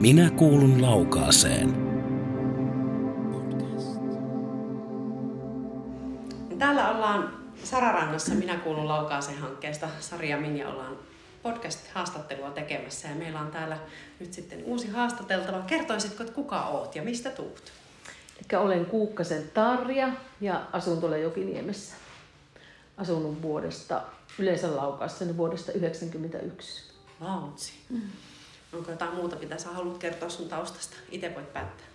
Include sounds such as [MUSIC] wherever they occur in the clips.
Minä kuulun laukaaseen. Täällä ollaan Sararannassa Minä kuulun laukaaseen hankkeesta. Sari ja Minja ollaan podcast-haastattelua tekemässä ja meillä on täällä nyt sitten uusi haastateltava. Kertoisitko, että kuka oot ja mistä tuut? Eli olen Kuukkasen Tarja ja asun tuolla Jokiniemessä. Asunut vuodesta, yleensä laukaassa, niin vuodesta 1991. Vautsi. Mm. Onko jotain muuta, mitä sä haluat kertoa sun taustasta? Itse voit päättää.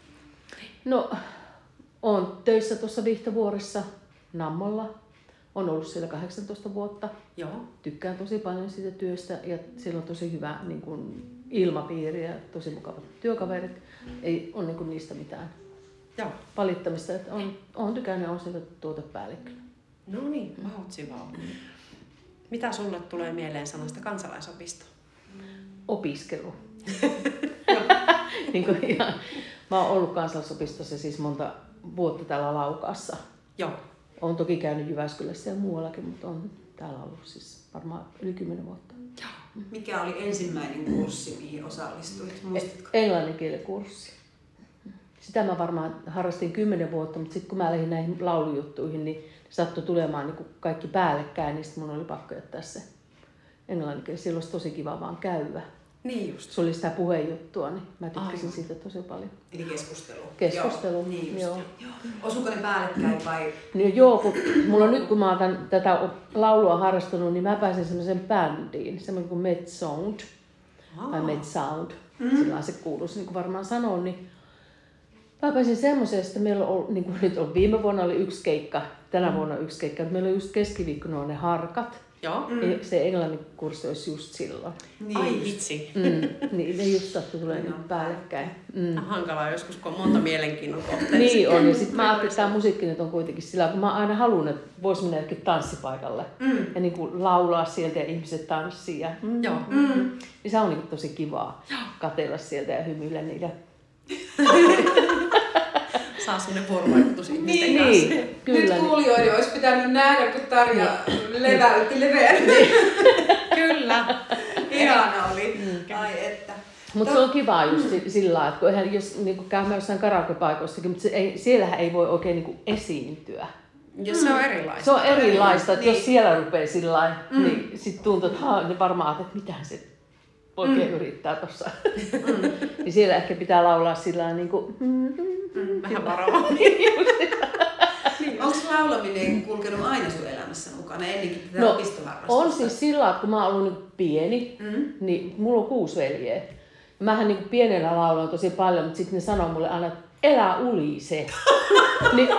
No, olen töissä tuossa Vihtovuoressa Nammolla. On ollut siellä 18 vuotta. Joo. Tykkään tosi paljon siitä työstä ja siellä on tosi hyvä niin kuin, ilmapiiri ja tosi mukavat työkaverit. Ei ole niin kuin, niistä mitään Joo. valittamista. Että on, on tykännyt, on sieltä tuotepäällikkönä. No niin, vautsi vau. Mitä sulle tulee mieleen sanasta kansalaisopisto? Opiskelu. [LAUGHS] niin kuin ihan, mä oon ollut kansalaisopistossa siis monta vuotta täällä Laukaassa. Joo. Olen toki käynyt Jyväskylässä ja muuallakin, mutta on täällä ollut siis varmaan yli 10 vuotta. Mikä oli ensimmäinen kurssi, mihin osallistuit? Muistatko? Englannin kielikurssi. Sitä mä varmaan harrastin 10 vuotta, mutta sitten kun mä lähdin näihin laulujuttuihin, niin sattui tulemaan niin kaikki päällekkäin, niin sitten mun oli pakko jättää se englannin kieli. Silloin olisi tosi kiva vaan käydä. Niin just. Se oli sitä puheenjuttua, niin mä tykkäsin Aivan. siitä tosi paljon. Eli keskustelu. Keskustelu, Joo, niin just. joo. Joo. Osuuko ne päällekkäin vai? Niin joo, kun mulla on nyt kun mä oon tän, tätä laulua harrastanut, niin mä pääsin semmoisen bändiin, semmoinen kuin Med Sound, tai Med Sound, mm. sillä se kuuluisi niin kuin varmaan sanoa, niin mä pääsin semmoiseen, että meillä on niin kuin nyt on, viime vuonna oli yksi keikka, tänä vuonna yksi keikka, että meillä on just keskiviikkona on ne harkat, Joo. mm. ja se englannin kurssi olisi just silloin. Niin Ai just. vitsi. Mm. niin ne just sattui tulee on päällekkäin. Mm. Hankalaa joskus, kun on monta mielenkiinnon kohteita. Niin on, ja sitten mä ajattelin, että tämä musiikki nyt on kuitenkin sillä, kun mä oon aina halunnut, että voisi mennä jokin tanssipaikalle Mm. ja niin kuin laulaa sieltä ja ihmiset tanssii. Ja, mm, Joo. Mm. Niin se on niin kuin tosi kivaa katella sieltä ja hymyillä niitä. [LAUGHS] Saa semmoinen vuorovaikutus ihmisten Niin, kanssa. Niin, kyllä. Nyt kuulijoiden olisi pitänyt nähdä, kun Tarja leväytti leveän. [LAUGHS] Kyllä. Ihana oli. Ai että. Mutta se on kiva just si- sillä lailla, että kun eihän, jos niin käy jossain karaokepaikoissakin, mutta se ei, siellähän ei voi oikein niin esiintyä. Ja se on erilaista. Se on erilaista, että Niin. jos siellä rupeaa sillä lailla, niin sitten tuntuu, että ne varmaan että mitähän se oikein yrittää tuossa. niin siellä ehkä pitää laulaa sillä [LAUGHS] niin kuin, Vähän varovaa. Onko laulaminen kulkenut aina sun elämässä mukana ennenkin tätä No, opistoharrastusta? On siis sillä että kun mä oon ollut niin pieni, Mm. niin mulla on kuusi veljeä. Mähän niin pienellä laulan tosi paljon, mutta sitten ne sanoo mulle aina, että elä ulise. [LAUGHS] niin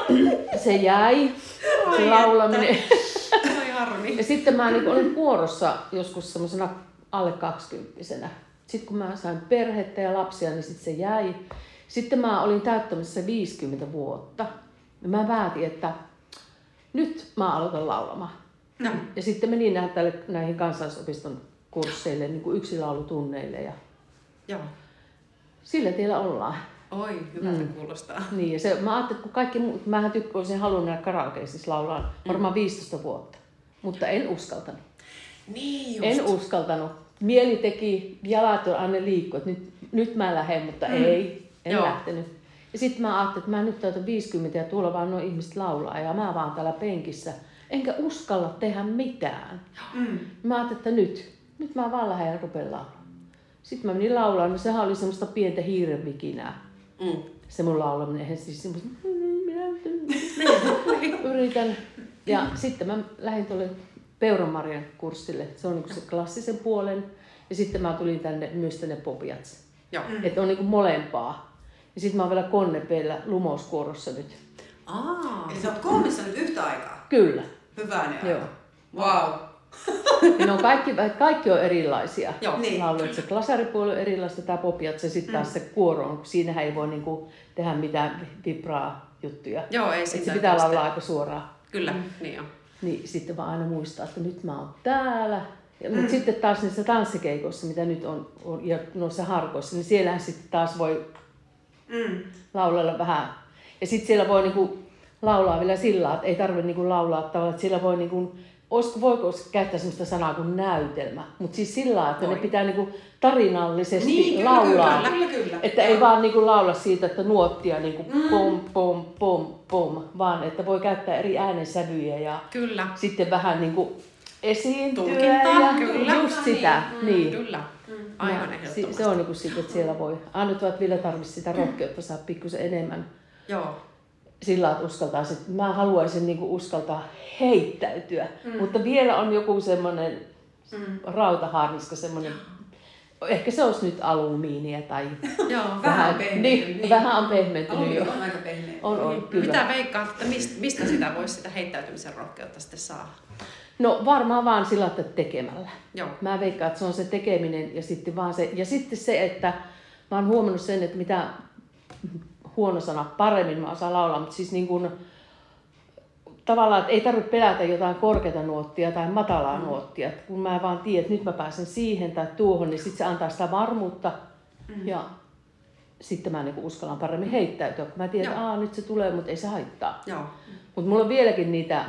se jäi, se Ai laulaminen. Oi harmi. Ja sitten mä niin olin kuorossa joskus semmoisena alle kaksikymppisenä. Sitten kun mä sain perhettä ja lapsia, niin sitten se jäi. Sitten mä olin täyttämässä 50 vuotta. Ja mä päätin, että nyt mä aloitan laulamaan. No. Ja sitten menin näihin kansalaisopiston kursseille, niin kuin yksilaulutunneille ja Joo. sillä tiellä ollaan. Oi, hyvältä mm. kuulostaa. Niin, ja se, mä ajattelin, kun kaikki muut, mähän tykkäsin halunnut nähdä karaokeissa siis laulaa varmaan 15 vuotta, mutta en uskaltanut. Niin just. En uskaltanut. Mieli teki, jalat on aina liikkuu, että nyt, nyt mä lähden, mutta mm. ei, en Joo. Lähtenyt. Ja sitten mä ajattelin, että mä nyt täytän 50 ja tuolla vaan nuo ihmiset laulaa ja mä vaan täällä penkissä. Enkä uskalla tehdä mitään. Mm. Mä ajattelin, että nyt, nyt mä vaan lähden ja rupean laulamaan. Sitten mä menin laulamaan, no sehän oli semmoista pientä hiirenvikinää. Mm. Se mun laulaminen, eihän siis semmoista, minä [LAUGHS] yritän. Ja sitten mä lähdin tuolle Peuranmarjan kurssille. Se on niinku se klassisen puolen. Ja sitten mä tulin tänne myös tänne Popiats. Joo. Mm. Että on niinku molempaa. Ja sitten mä oon vielä konnepeillä lumouskuorossa nyt. Aa. Eli sä oot kolmessa nyt yhtä aikaa. Kyllä. Hyvä ne Joo. Wow. [LAUGHS] Ja ne on kaikki, kaikki on erilaisia. Joo. Niin. Lauluja. Se klasaripuoli on erilaista, tämä popiat, se sitten taas se kuoro on, kun siinähän ei voi niinku tehdä mitään vibraa juttuja. Joo, ei Et sitä se pitää laulaa aika suoraan. Kyllä, mm. niin on. Niin sitten vaan aina muistaa, että nyt mä oon täällä. Ja, mutta sitten taas niissä tanssikeikoissa, mitä nyt on, on ja noissa harkoissa, niin siellähän sitten taas voi Mm. laulella vähän. Ja sitten siellä voi niinku laulaa vielä sillä että ei tarvitse niinku laulaa tavallaan, että siellä voi niinku olisiko, voiko käyttää sellaista sanaa kuin näytelmä, mutta siis sillä lailla, että Voi. ne pitää niinku tarinallisesti Niin, kyllä, laulaa. kyllä, kyllä, kyllä. Että Joo. ei vaan niinku laula siitä, että nuottia niinku pom, pom, pom, pom, vaan että voi käyttää eri äänensävyjä ja Kyllä. sitten vähän niinku esiintyä Tulkintaa, ja kyllä. just sitä. Niin. Kyllä. Aivan Ja ehdottomasti. si- se on niinku sitten, että siellä voi. Ainut vaan, että vielä tarvitsisi sitä [CLEARS THROAT] rohkeutta saa pikkusen enemmän Joo. Sillä että uskaltaa sit, mä haluaisin niinku uskaltaa heittäytyä, mm. mutta vielä on joku semmoinen mm. rautaharniska, semmoinen, ehkä se olisi nyt alumiinia tai [LAUGHS] Joo. Vähän on pehmentynyt, niin, niin. vähän on pehmentynyt Alumi jo. on aika pehmeä. On, on, kyllä. Mitä veikkaat, että mistä, mistä sitä voisi sitä heittäytymisen rohkeutta sitten saada? No varmaan vaan sillä, että tekemällä. Joo. Mä veikkaan, että se on se tekeminen ja sitten vaan se, ja sitten se, että mä oon huomannut sen, että mitä huono sana, paremmin mä osaan laulaa, mutta siis niin kuin, tavallaan, että ei tarvitse pelätä jotain korkeata nuottia tai matalaa mm. nuottia. Että kun mä vaan tiedän, että nyt mä pääsen siihen tai tuohon, niin sitten se antaa sitä varmuutta mm. ja sitten mä niin uskallan paremmin heittäytyä, kun mä tiedän, että. Aa, nyt se tulee, mutta ei se haittaa. Joo. Mutta mulla on vieläkin niitä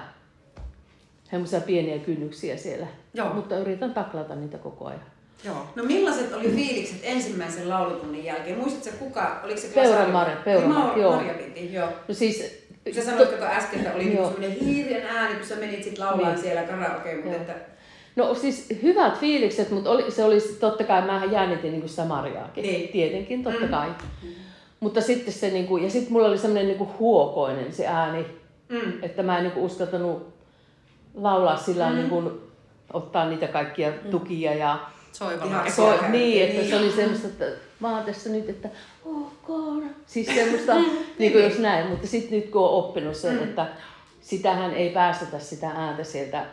semmoisia pieniä kynnyksiä siellä, Joo. mutta yritän taklata niitä koko ajan. Joo. No millaiset oli fiilikset ensimmäisen laulutunnin jälkeen? Muistatko kuka, oliko se Klasari? Marja, Peuran Niin, Marja, joo. Marja piti, joo. No siis... Sä sanoit kato äsken, että oli Joo. semmoinen hirveän ääni, kun sä menit sit laulaa Niin. siellä karaoke, mutta Joo. että... No siis hyvät fiilikset, mutta oli, se olisi totta kai, mähän jännitin niin sitä Mariaakin. Niin. Tietenkin, totta Mm. kai. Mutta sitten se, niin kuin, ja sitten mulla oli semmoinen niin huokoinen se ääni, Mm. että mä en niin kuin, uskaltanut laulaa sillä mm. niin kuin, ottaa niitä kaikkia tukia ja Soivalla. Ihan so, Ehkä niin, että niin. se oli semmoista, että vaan tässä nyt, että ok, siis semmoista, [LAUGHS] niin kuin jos näin, mutta sitten nyt kun on oppinut sen, että sitähän ei päästetä sitä ääntä sieltä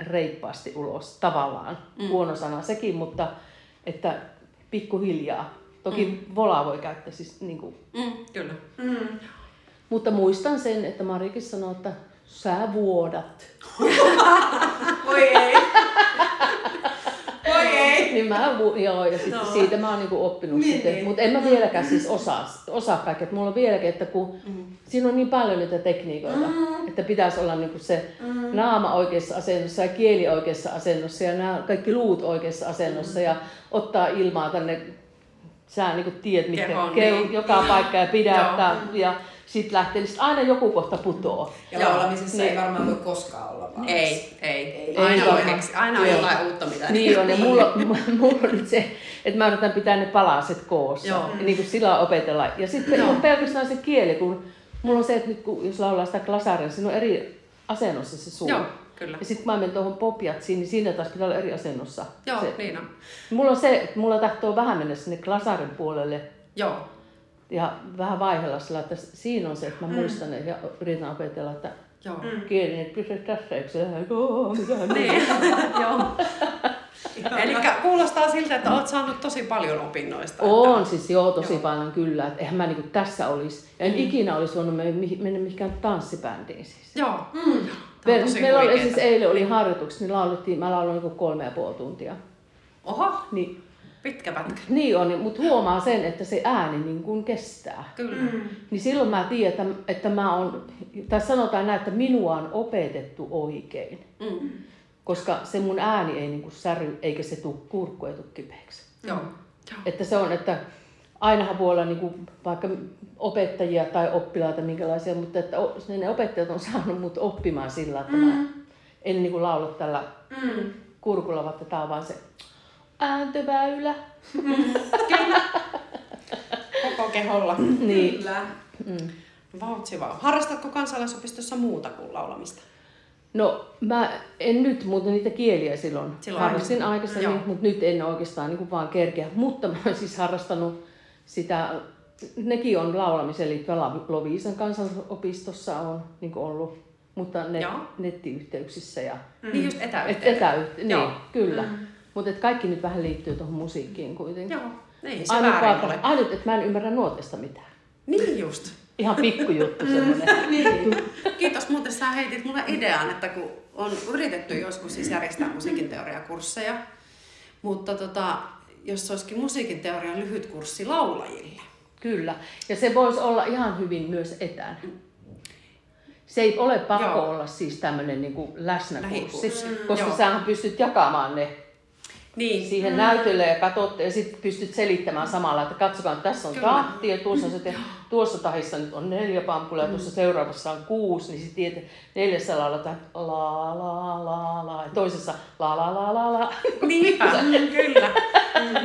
reippaasti ulos tavallaan, mm. huono sana sekin, mutta että pikkuhiljaa. Toki mm. volaa voi käyttää siis niin kuin, Mm, kyllä. Mm. mutta muistan sen, että Marikin sanoi, että sä vuodat. [LAUGHS] Voi ei. Niin mä, joo, ja sitten No. siitä mä oon niinku oppinut Niin, sitten. niin. Mutta en mä vieläkään siis osaa, osaa kaikkea. Et Mulla on vieläkin, että kun mm. siinä on niin paljon niitä tekniikoita, mm. että pitäisi olla niinku se mm. naama oikeassa asennossa ja kieli oikeassa asennossa ja nämä kaikki luut oikeassa asennossa mm. ja ottaa ilmaa tänne, sä niinku tiedät, mitkä Kehoon, keu, niin. joka paikka ja pidättää ja sitten lähtee, niin sit aina joku kohta putoo. Ja Joo. laulamisessa Niin. ei varmaan voi koskaan olla vaan. Ei, ei. Ei. Aina, Ei on, keksi, aina on jotain uutta, mitä Niin on, ja [LAUGHS] mulla, [LAUGHS] mulla on nyt se, että mä yritän pitää ne palaset koossa, Joo. ja niin kuin sillä opetella. Ja sitten on pelkästään se kieli, kun mulla on se, että nyt kun, jos laulaa sitä klasaria, siinä on eri asennossa se suu. Joo, kyllä. Ja sitten kun mä menen tuohon popjatsiin, niin siinä taas pitää olla eri asennossa. Joo, se. niin on. Mulla on se, että mulla tahtoo vähän mennä sinne klasarin puolelle Joo, ja vähän vaihella sillä, että siinä on se, että mä muistan ne ja yritän opetella, että joo. kieli, että pysy tässä, eikö se "Oo, mitä [LAUGHS] Niin, [LAUGHS] joo. Eli kuulostaa siltä, että olet saanut tosi paljon opinnoista. On siis joo, tosi Joo. paljon kyllä. Että eihän mä niinku tässä olisi. Ja en mm. ikinä olisi voinut mennä, mihin- mennä mihinkään tanssibändiin siis. Joo. Mm. Me, meillä oli, siis eilen oli harjoitukset, niin laulettiin, mä lauloin niinku kolme ja puoli tuntia. Oho, Niin, pitkä pätkä. niin on, mutta huomaa sen, että se ääni niin kuin kestää. Kyllä. Mm. Niin silloin mä tiedän, että, että mä on, tai sanotaan näin, että minua on opetettu oikein. Mm. Koska se mun ääni ei niinku säry, eikä se tuu kurkku ei tuu kipeäksi. Joo. Että se on, että ainahan voi olla niinku vaikka opettajia tai oppilaita minkälaisia, mutta että ne opettajat on saanut mut oppimaan sillä, että mä en niinku laula tällä Mm. kurkulla, vaan tämä on vaan se ääntöväylä. [LAUGHS] Koko keholla. Niin. Kyllä. Mm. Vautsi vaan. Harrastatko kansalaisopistossa muuta kuin laulamista? No mä en nyt, mutta niitä kieliä silloin, Silloin harrastin Joo. aikaisemmin, mutta nyt en oikeastaan niin vaan kerkeä. Mutta mä oon siis harrastanut sitä, nekin on laulamiseen liittyvä Loviisan kansalaisopistossa on niin ollut, mutta ne, Joo. nettiyhteyksissä ja Mm. Niin just et, etäyhteydet. etäyhte- Joo. niin, kyllä. Mutta kaikki nyt vähän liittyy tuohon musiikkiin kuitenkin. Joo, ei se Ainut, väärin vaan- ole. ainut, että mä en ymmärrä nuotesta mitään. Niin just. Ihan pikkujuttu semmoinen. [LAUGHS] Niin. Kiitos muuten, sä heitit mulle idean, että kun on yritetty joskus siis järjestää musiikinteoriakursseja, mutta tota, jos olisikin musiikinteorian lyhyt kurssi laulajille. Kyllä. Ja se voisi olla ihan hyvin myös etänä. Se ei ole pakko Joo. olla siis tämmöinen niin läsnäkurssi, Lähikurssi. Mm, koska joo. sähän pystyt jakamaan ne Niin, siihen näytölle ja katsotte ja sitten pystyt selittämään samalla, että katsokaa, että tässä on Kyllä. tahti ja tuossa, on se, tuossa tahissa nyt on neljä pampulia ja tuossa seuraavassa on kuusi, niin sitten tiedät, neljässä lailla la la la la ja toisessa la la la la la. Niinpä, [LAUGHS] kyllä.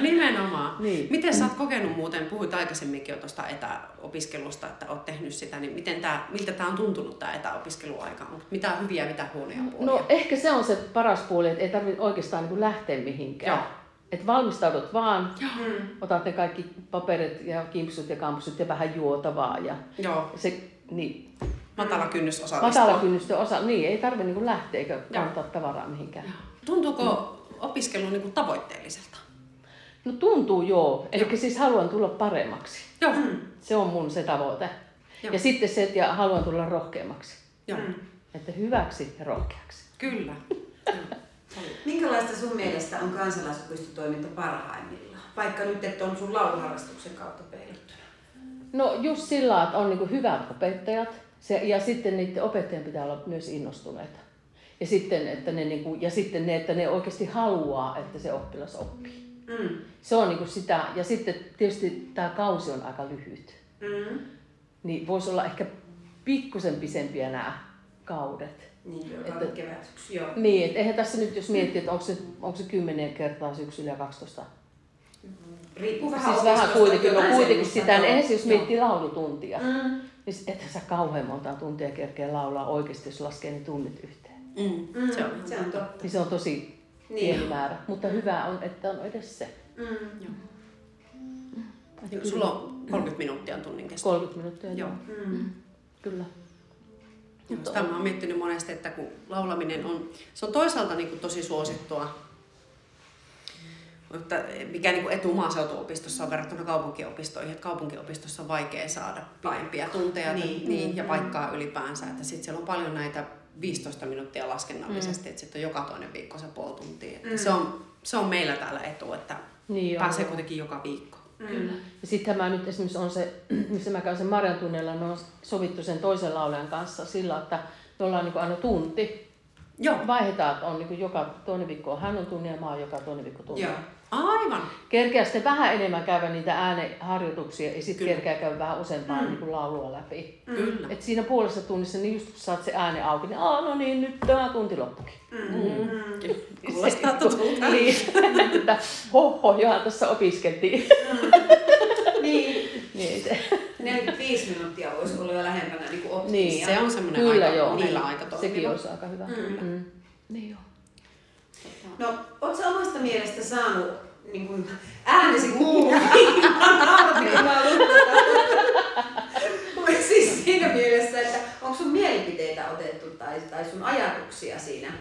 Nimenomaan. Niin. Miten sä oot kokenut muuten, puhuit aikaisemminkin jo tuosta etäopiskelusta, että oot tehnyt sitä, niin miten tää, miltä tämä on tuntunut tämä etäopiskeluaika? Onko mitä hyviä, mitä huonoja puolia? No ehkä se on se paras puoli, että ei tarvitse oikeastaan niin lähteä mihinkään. Joo. Että valmistaudut vaan, Mm. otat ne kaikki paperit ja kimpsut ja kampsut ja vähän juotavaa ja Joo, se, niin, matala kynnys osallistua. matala kynnystä osa, niin ei tarvitse niin lähteä eikä kantaa tavaraa mihinkään. Tuntuuko opiskelu niin kuin tavoitteelliselta? No tuntuu joo, eli siis haluan tulla paremmaksi. Joo. Se on mun se tavoite. Joo. Ja sitten se, että ja haluan tulla rohkeammaksi. Joo, Että hyväksi ja rohkeaksi. kyllä. [LAUGHS] Minkälaista sun mielestä on kansalaisopistotoiminta parhaimmillaan? Vaikka nyt, että on sun lauluharrastuksen kautta peilattuna. No just sillä että on niin hyvät opettajat se, ja sitten niiden opettajien pitää olla myös innostuneita. Ja sitten, että ne, niin kuin, ja sitten ne, että ne oikeasti haluaa, että se oppilas oppii. Mm. Se on niin kuin sitä, ja sitten tietysti tämä kausi on aika lyhyt. Mm. Niin voisi olla ehkä pikkusen pisempiä nämä kaudet. Niin, joka Että- on kevät syksy, joo. Niin, että eihän tässä nyt jos miettii, että onko se, onko se 10 kertaa syksyllä ja 12. Riippuu vähän Siis vähän kuitenkin, no kuitenkin sitä, niin joo. se jos Joo. miettii laulutuntia, Mm. niin ethän sä kauhean monta tuntia kerkeä laulaa oikeasti, jos laskee ne tunnit yhteen. Mm. Mm. Se on, se on totta. Niin se on tosi Niin. pieni määrä, mutta hyvä on, että on edes se. Mm. Niin, sulla on 30 minuuttia on tunnin kesto. 30 minuuttia, Joo. joo. Mm. Kyllä. Joo, Sitä mä oon miettinyt monesti, että kun laulaminen on, se on toisaalta niin kuin tosi suosittua, mutta mikä niin kuin etu maaseutuopistossa on verrattuna kaupunkiopistoihin, että kaupunkiopistossa on vaikea saada pidempiä tunteja Niin. niin. Niin, ja paikkaa ylipäänsä, että sitten siellä on paljon näitä 15 minuuttia laskennallisesti, että sitten on joka toinen viikko se puoli tuntia. Että Mm. se, on, se on meillä täällä etu, että Niin pääsee kuitenkin joka viikko. Mm. Ja sitten mä nyt esimerkiksi on se, [CLEARS THROAT] missä mä käyn sen Marjan tunnilla, ne on sovittu sen toisen laulajan kanssa sillä, että me ollaan niin aina tunti. Joo, Vaihdetaan, että on niin joka toinen viikko on hän on tunnin ja mä oon joka toinen viikko tunnin. Joo. aivan. Kerkeä sitten vähän enemmän käydä niitä ääneharjoituksia ja sitten kerkeä käydä vähän useampaa Mm. niin kuin laulua läpi. Kyllä. Et siinä puolessa tunnissa, niin just kun saat se ääni auki, niin Aa, no niin, nyt tämä tunti loppukin. Mm. Mm. Mm. [LAUGHS] Kuulostaa [LAUGHS] tutulta. niin, [LAUGHS] että hoho, johan tässä opiskeltiin. Niin. niin, se, 45 minuuttia voisi olla jo lähempänä niin kuin optimia. Niin, Se on semmoinen Kyllä, aika, joo. Niin. aika sekin toimiva. olisi aika hyvä. Mm. Mm. Niin joo. No, ootko sä omasta mielestä saanut niin kuin, äänesi kuuluviin? [LAUGHS] siis siinä mielessä, että onko sun mielipiteitä otettu tai, tai sun ajatuksia siinä,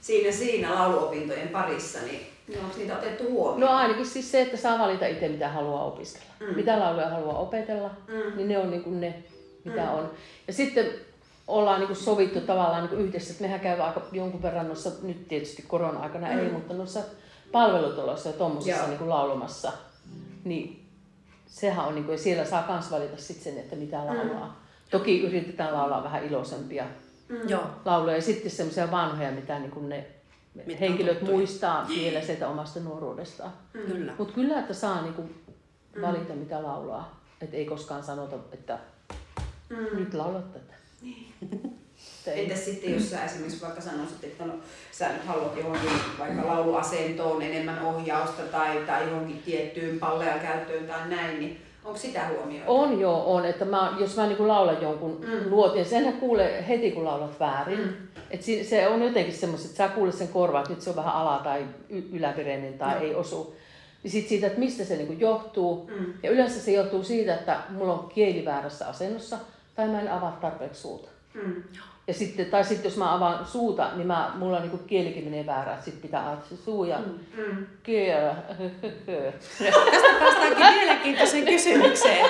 siinä, siinä lauluopintojen parissa, niin, niin onko niitä otettu huomioon? No ainakin siis se, että saa valita itse, mitä haluaa opiskella. Mm. Mm. Mitä lauluja haluaa opetella, Mm. mm. niin ne on niin kuin ne, mitä Mm. mm. on. Ja sitten ollaan niin kuin sovittu tavallaan niin kuin yhdessä, että mehän käy aika jonkun verran noissa, nyt tietysti korona-aikana Mm. mm. ei, mutta noissa palvelutoloissa ja tuommoisissa niin kuin laulamassa, niin sehän on, niin kuin, ja siellä saa myös valita sitten sen, että mitä laulaa. Mm. Toki yritetään laulaa vähän iloisempia Mm. Lauluja ja sitten semmoisia vanhoja, mitä niin kuin ne Mitkä on henkilöt tuttuja. muistaa vielä sieltä omasta nuoruudestaan. Kyllä. Mutta kyllä, että saa niinku valita, mitä laulaa. Että ei koskaan sanota, että Mm. nyt laulat tätä. [LAUGHS] Ei- Entäs sitten, jos sä esimerkiksi vaikka sanoisit, että no, sä nyt haluat johonkin vaikka lauluasentoon enemmän ohjausta tai, tai johonkin tiettyyn pallean käyttöön tai näin, niin onko sitä huomioitu? On joo, on. Että mä, jos mä niinku laulan jonkun Mm. nuotin, senhän kuulee heti, kun laulat väärin. Mm. Et si, se on jotenkin semmoista, että sä kuulet sen korvaan, että nyt se on vähän ala- tai y- ylävireinen tai Joo. ei osu. Niin sit siitä, että mistä se niinku johtuu. Mm. Ja yleensä se johtuu siitä, että mulla on kieli väärässä asennossa tai mä en avaa tarpeeksi suuta. Mm. Ja sitten, tai sitten jos mä avaan suuta, niin mä, mulla niinku kielikin menee väärään. Sitten pitää avata se suu ja mm. Kielä. Tästä päästäänkin mielenkiintoiseen kysymykseen.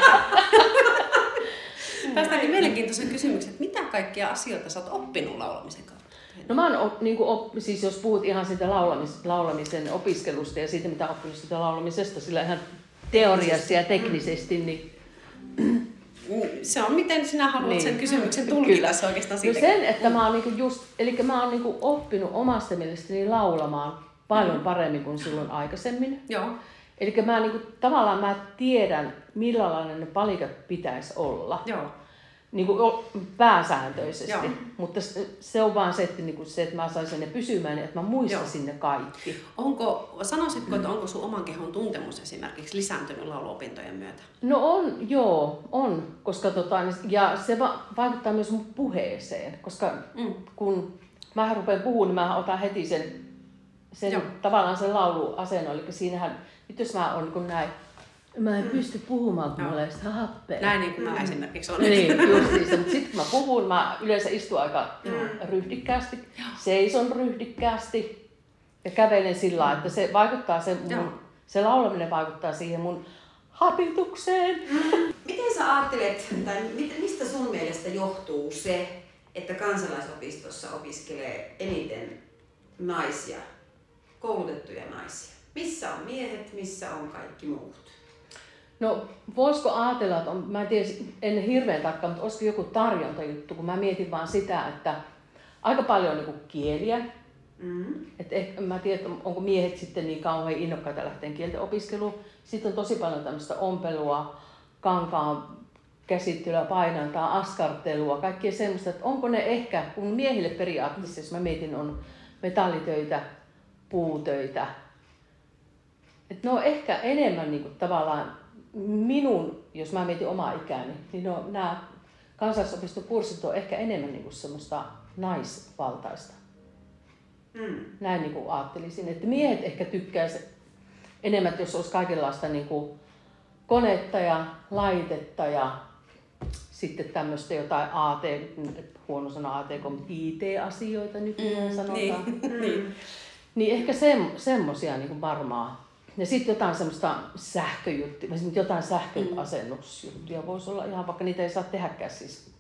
päästäänkin mielenkiintoiseen kysymykseen, että mitä kaikkia asioita sä oot oppinut laulamisen kautta? No mä oon, op, niin op, siis jos puhut ihan siitä laulamis, laulamisen opiskelusta ja siitä, mitä oppinut siitä laulamisesta, sillä ihan teoriassa ja teknisesti, niin se on miten sinä haluat Niin. sen kysymyksen tulkita, Kyllä. se oikeastaan No sen, että mä oon niinku just, eli mä oon niinku oppinut omasta mielestäni laulamaan paljon paremmin kuin silloin aikaisemmin. Joo, Eli mä niinku, tavallaan mä tiedän, millä lailla ne palikat pitäisi olla. joo. Niin kuin pääsääntöisesti. Joo. Mutta se, on vaan se, että, niin kuin se, että mä saisin ne pysymään, että mä muistasin ne kaikki. Onko, sanoisitko, että onko sun oman kehon tuntemus esimerkiksi lisääntynyt lauluopintojen myötä? No on, joo, on. Koska tota, ja se va- vaikuttaa myös mun puheeseen. Koska Mm. kun mä rupean puhumaan, niin mä otan heti sen, sen Joo. tavallaan sen lauluasennon. Eli siinähän, nyt jos mä oon niin näin, mä en pysty puhumaan, kun mulla ei sitä happea. Näin niin kuin mä esimerkiksi olen. Niin, justiinsa. Mutta sitten kun mä puhun, mä yleensä istun aika Joo. ryhdikkäästi, seison ryhdikkäästi ja kävelen sillä lailla, että se vaikuttaa, se, Joo. mun, se laulaminen vaikuttaa siihen mun hapitukseen. Miten sä ajattelet, tai mistä sun mielestä johtuu se, että kansalaisopistossa opiskelee eniten naisia, koulutettuja naisia? Missä on miehet, missä on kaikki muut? No voisiko ajatella, että on, mä en tiedä, en hirveän tarkkaan, mutta olisiko joku tarjontajuttu, kun mä mietin vaan sitä, että aika paljon on niin kieliä, Mm. Et ehkä, mä tiedän, onko miehet sitten niin kauhean innokkaita lähteen kielten opiskeluun. Sitten on tosi paljon tämmöistä ompelua, kankaan käsittelyä, painantaa, askartelua, kaikkea semmoista, että onko ne ehkä, kun miehille periaatteessa, jos mä mietin, on metallitöitä, puutöitä, että ne on ehkä enemmän niin kuin, tavallaan minun, jos mä mietin omaa ikääni, niin ne on, nämä kansallisopiston kurssit on ehkä enemmän niin kuin semmoista naisvaltaista. Mm. Näin niin kuin ajattelisin, että miehet ehkä tykkäisi enemmän, jos olisi kaikenlaista niin kuin konetta ja laitetta ja sitten tämmöistä jotain AT, huono sana AT, kun IT-asioita nykyään mm, sanotaan. Niin. [LAUGHS] niin. Niin ehkä sem, semmosia niin varmaan. Ja sitten jotain semmoista sähköjuttuja, esimerkiksi jotain sähköasennusjuttuja voisi olla ihan, vaikka niitä ei saa tehdäkään siis.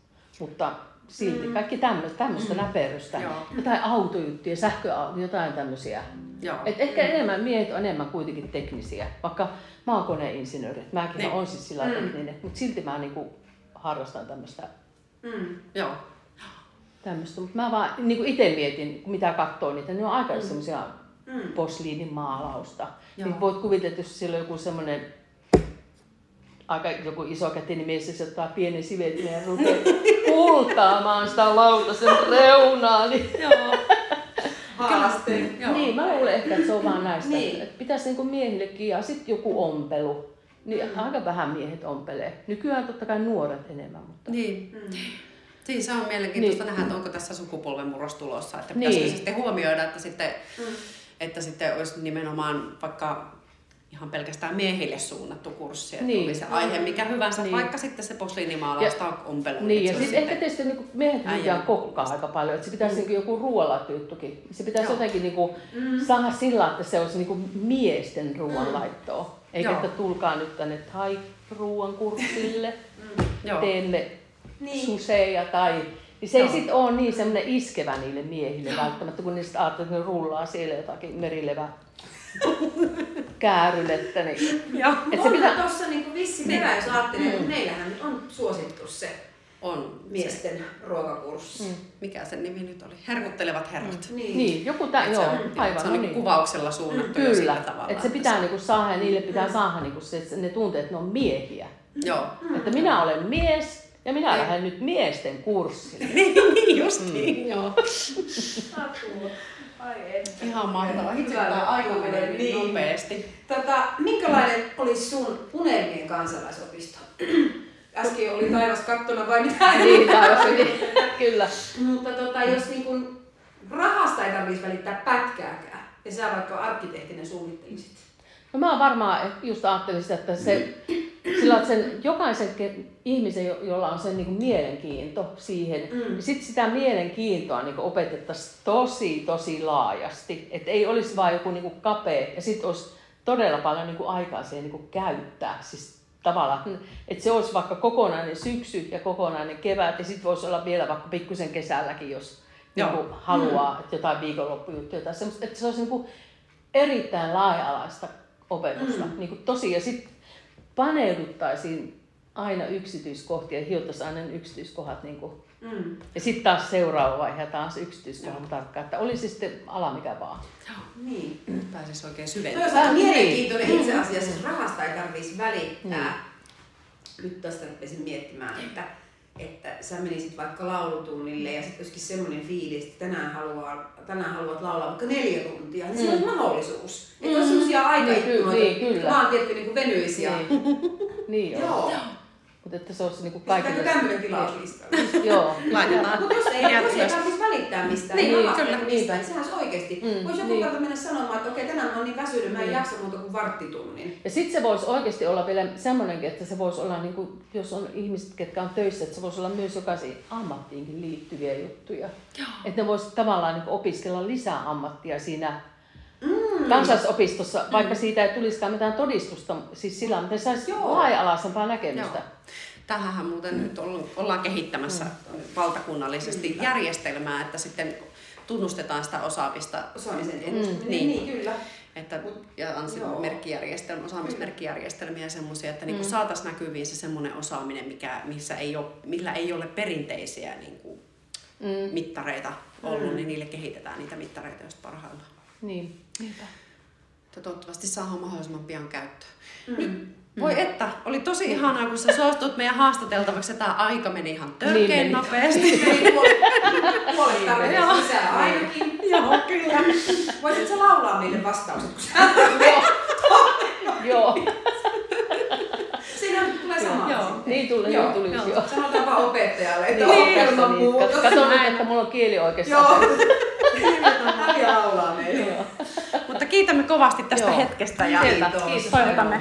Mutta silti kaikki tämmöistä, tämmöistä näperystä. Joo. Jotain autojuttuja, sähköautoja, jotain tämmöisiä. Joo. Et ehkä enemmän, miehet on enemmän kuitenkin teknisiä. Vaikka mä oon koneinsinööri, mäkin Niin. niin. on siis sillä mm. tekninen, mutta silti mä niinku harrastan tämmöistä Mm. Joo. tämmöistä. Mutta mä vaan niin itse mietin, mitä katsoo niitä, niin ne on aika mm. semmoisia Mm. posliinimaalausta. Joo. Niin voit kuvitella, että jos siellä on joku semmoinen aika joku iso kätinen mies, ja se ottaa pienen sivetin ja rupeaa [LAUGHS] kultaamaan sitä lautasen reunaa. Niin, Joo. [LAUGHS] Haaste. Joo. niin, mä luulen ehkä, että se on vaan näistä. Niin. Niin. Että pitäisi niinku miehillekin ja sitten joku ompelu. Niin mm. aika vähän miehet ompelee. Nykyään totta kai nuoret enemmän, mutta... Niin. Mm. Niin, se on mielenkiintoista Niin. nähdä, että onko tässä sukupolven murros tulossa. Että Niin. sitten huomioida, että sitten, Mm. Että sitten olisi nimenomaan vaikka ihan pelkästään miehille suunnattu kurssi, että Niin. oli se aihe mikä hyvänsä, Niin. vaikka sitten se posliinimaalaus tai ompelu. Niin, ja sitten on ehkä tietysti niinku miehet nykyään kokkaa aika paljon, että se pitäisi niinku joku ruoanlaittojuttukin. Se pitäisi Joo. jotenkin niinku Mm. saada sillä, että se olisi niinku miesten ruoanlaittoa. Eikä Joo. että tulkaa nyt tänne thai ruoan kurssille, Joo. teemme Niin. suseja tai... Niin se ei Joo. sitten ole niin semmoinen iskevä niille miehille välttämättä, kun niistä ajattelee, että ne rullaa siellä jotakin merilevä [LAUGHS] käärylettä. Niin. Joo. Et se pitää, tuossa niinku vissi perä, jos ajattelee, että meillähän on suosittu se On miesten ruokakurssi. Mm. Mikä sen nimi nyt oli? Herkuttelevat herrat. Niin. niin, joku tä, Et joo, se on, aivan, se on no niin. kuvauksella suunnattu jo sillä tavalla. että se pitää niinku saada ja niille pitää saada niinku se, että ne tuntee, että ne on miehiä. Joo. Että minä olen mies ja minä Niin. lähden nyt miesten kurssille. [LAUGHS] niin justiin, mm. joo. Apua. Ai että. Ihan mahtavaa. Hitsi, Hyvä. tämä aika menee Niin. niin nopeasti. Tota, minkälainen olisi sun unelmien kansalaisopisto? [CLEARS THROAT] Äsken oli taivas kattona vai mitä? [LAUGHS] niin, taivaskin. Kyllä. Mutta tota, jos niin kun rahasta ei tarvitsisi välittää pätkääkään, ja sä vaikka arkkitehtinä suunnittelisit. No mä varmaan just ajattelin sitä, että se, sillä että sen jokaisen ihmisen, jo- jolla on sen niin kuin mielenkiinto siihen, Mm. niin sit sitä mielenkiintoa niin opetettaisiin tosi, tosi laajasti. Että ei olisi vain joku niin kuin kapea, ja sitten olisi todella paljon niin kuin aikaa siihen niin kuin käyttää. Siis tavallaan, että se olisi vaikka kokonainen syksy ja kokonainen kevät, ja sitten voisi olla vielä vaikka pikkusen kesälläkin, jos niin kuin haluaa, että jotain viikonloppujuttuja tai semmoista, että se olisi niin kuin erittäin laaja-alaista opetusta. Mm. Niin kuin tosi, ja sitten paneuduttaisiin aina yksityiskohtia, hiottaisiin aina ne yksityiskohdat. Niin kuin. Mm. Ja sitten taas seuraava vaihe taas yksityiskohdat tarkkaan, että olisi sitten ala mikä vaan. Niin. Pääsisi oikein Toi syvemmälle. on aika Niin. mielenkiintoinen itse asiassa, että rahasta ei tarvitsisi välittää. Nyt tästä rupesin miettimään, että, että sä menisit vaikka laulutunnille ja sitten olisikin semmoinen fiilis, että tänään, haluaa, tänään haluat laulaa vaikka neljä tuntia, niin Mm. olisi mahdollisuus. Että olisi semmoisia aikaikkunoita, Niin, ky- niin, kyllä. vaan tietty niin kuin venyisi. Ja... Niin, niin joo. Mutta että se olisi niinku Kaikki kaikille... tämmöinen tilauslista. [LAUGHS] Joo. Laitetaan. Mutta jos ei, jos ei tarvitsisi välittää mistään, Niin, niin, kyllä. niin sehän olisi oikeasti. Mm, Voisi joku niin. niin. mennä sanomaan, että okei, tänään mä oon niin väsynyt, mä en Niin. jaksa muuta kuin varttitunnin. Ja sitten se voisi oikeasti olla vielä semmoinenkin, että se voisi olla, niin kuin, jos on ihmiset, ketkä on töissä, että se voisi olla myös jokaisen ammattiinkin liittyviä juttuja. Että ne voisi tavallaan niin opiskella lisää ammattia siinä. Kansallisopistossa, vaikka siitä ei tulisikaan mitään todistusta, siis sillä että ne saisi Joo. laaja-alaisempaa näkemystä. Joo. Tähänhän muuten nyt ollaan- kehittämässä valtakunnallisesti järjestelmää, että sitten tunnustetaan sitä osaamista. Osaamisen edustaminen, niin. niin. niin kyllä. Että, ja Joo. ansimerkkijärjestelmä, osaamismerkkijärjestelmiä ja semmoisia, että niinku saataisiin näkyviin se semmoinen osaaminen, mikä, missä ei ole, millä ei ole perinteisiä niinku, Mm. mittareita ollut, niin niille kehitetään niitä mittareita just parhaillaan. Niin. Niinpä. Että toivottavasti saadaan mahdollisimman pian käyttöön. Nyt, voi että, oli tosi ihanaa, kun sä suostut meidän haastateltavaksi, että tämä aika meni ihan törkeen meni. nopeasti. Eli puolet, Joo. lisää ainakin. Joo, kyllä. Voisitko sä laulaa meille vastaukset, kun sä... Joo. Siinä tulee sama Joo. sitten. Niin tuli, Joo, niin tulisi joo. joo. Sanotaan vaan opettajalle, että Niin, niin, ohjelman niin. muutos. Kato nyt, että mulla on kieli oikeassa. Joo. Hän laulaa meille. Kiitämme kovasti tästä Joo. hetkestä ja. Kiitos. Kiitos. toivotamme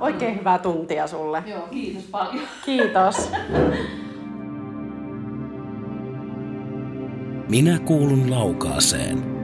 oikein hyvää tuntia sulle. Joo, kiitos paljon. Kiitos. Minä kuulun laukaaseen.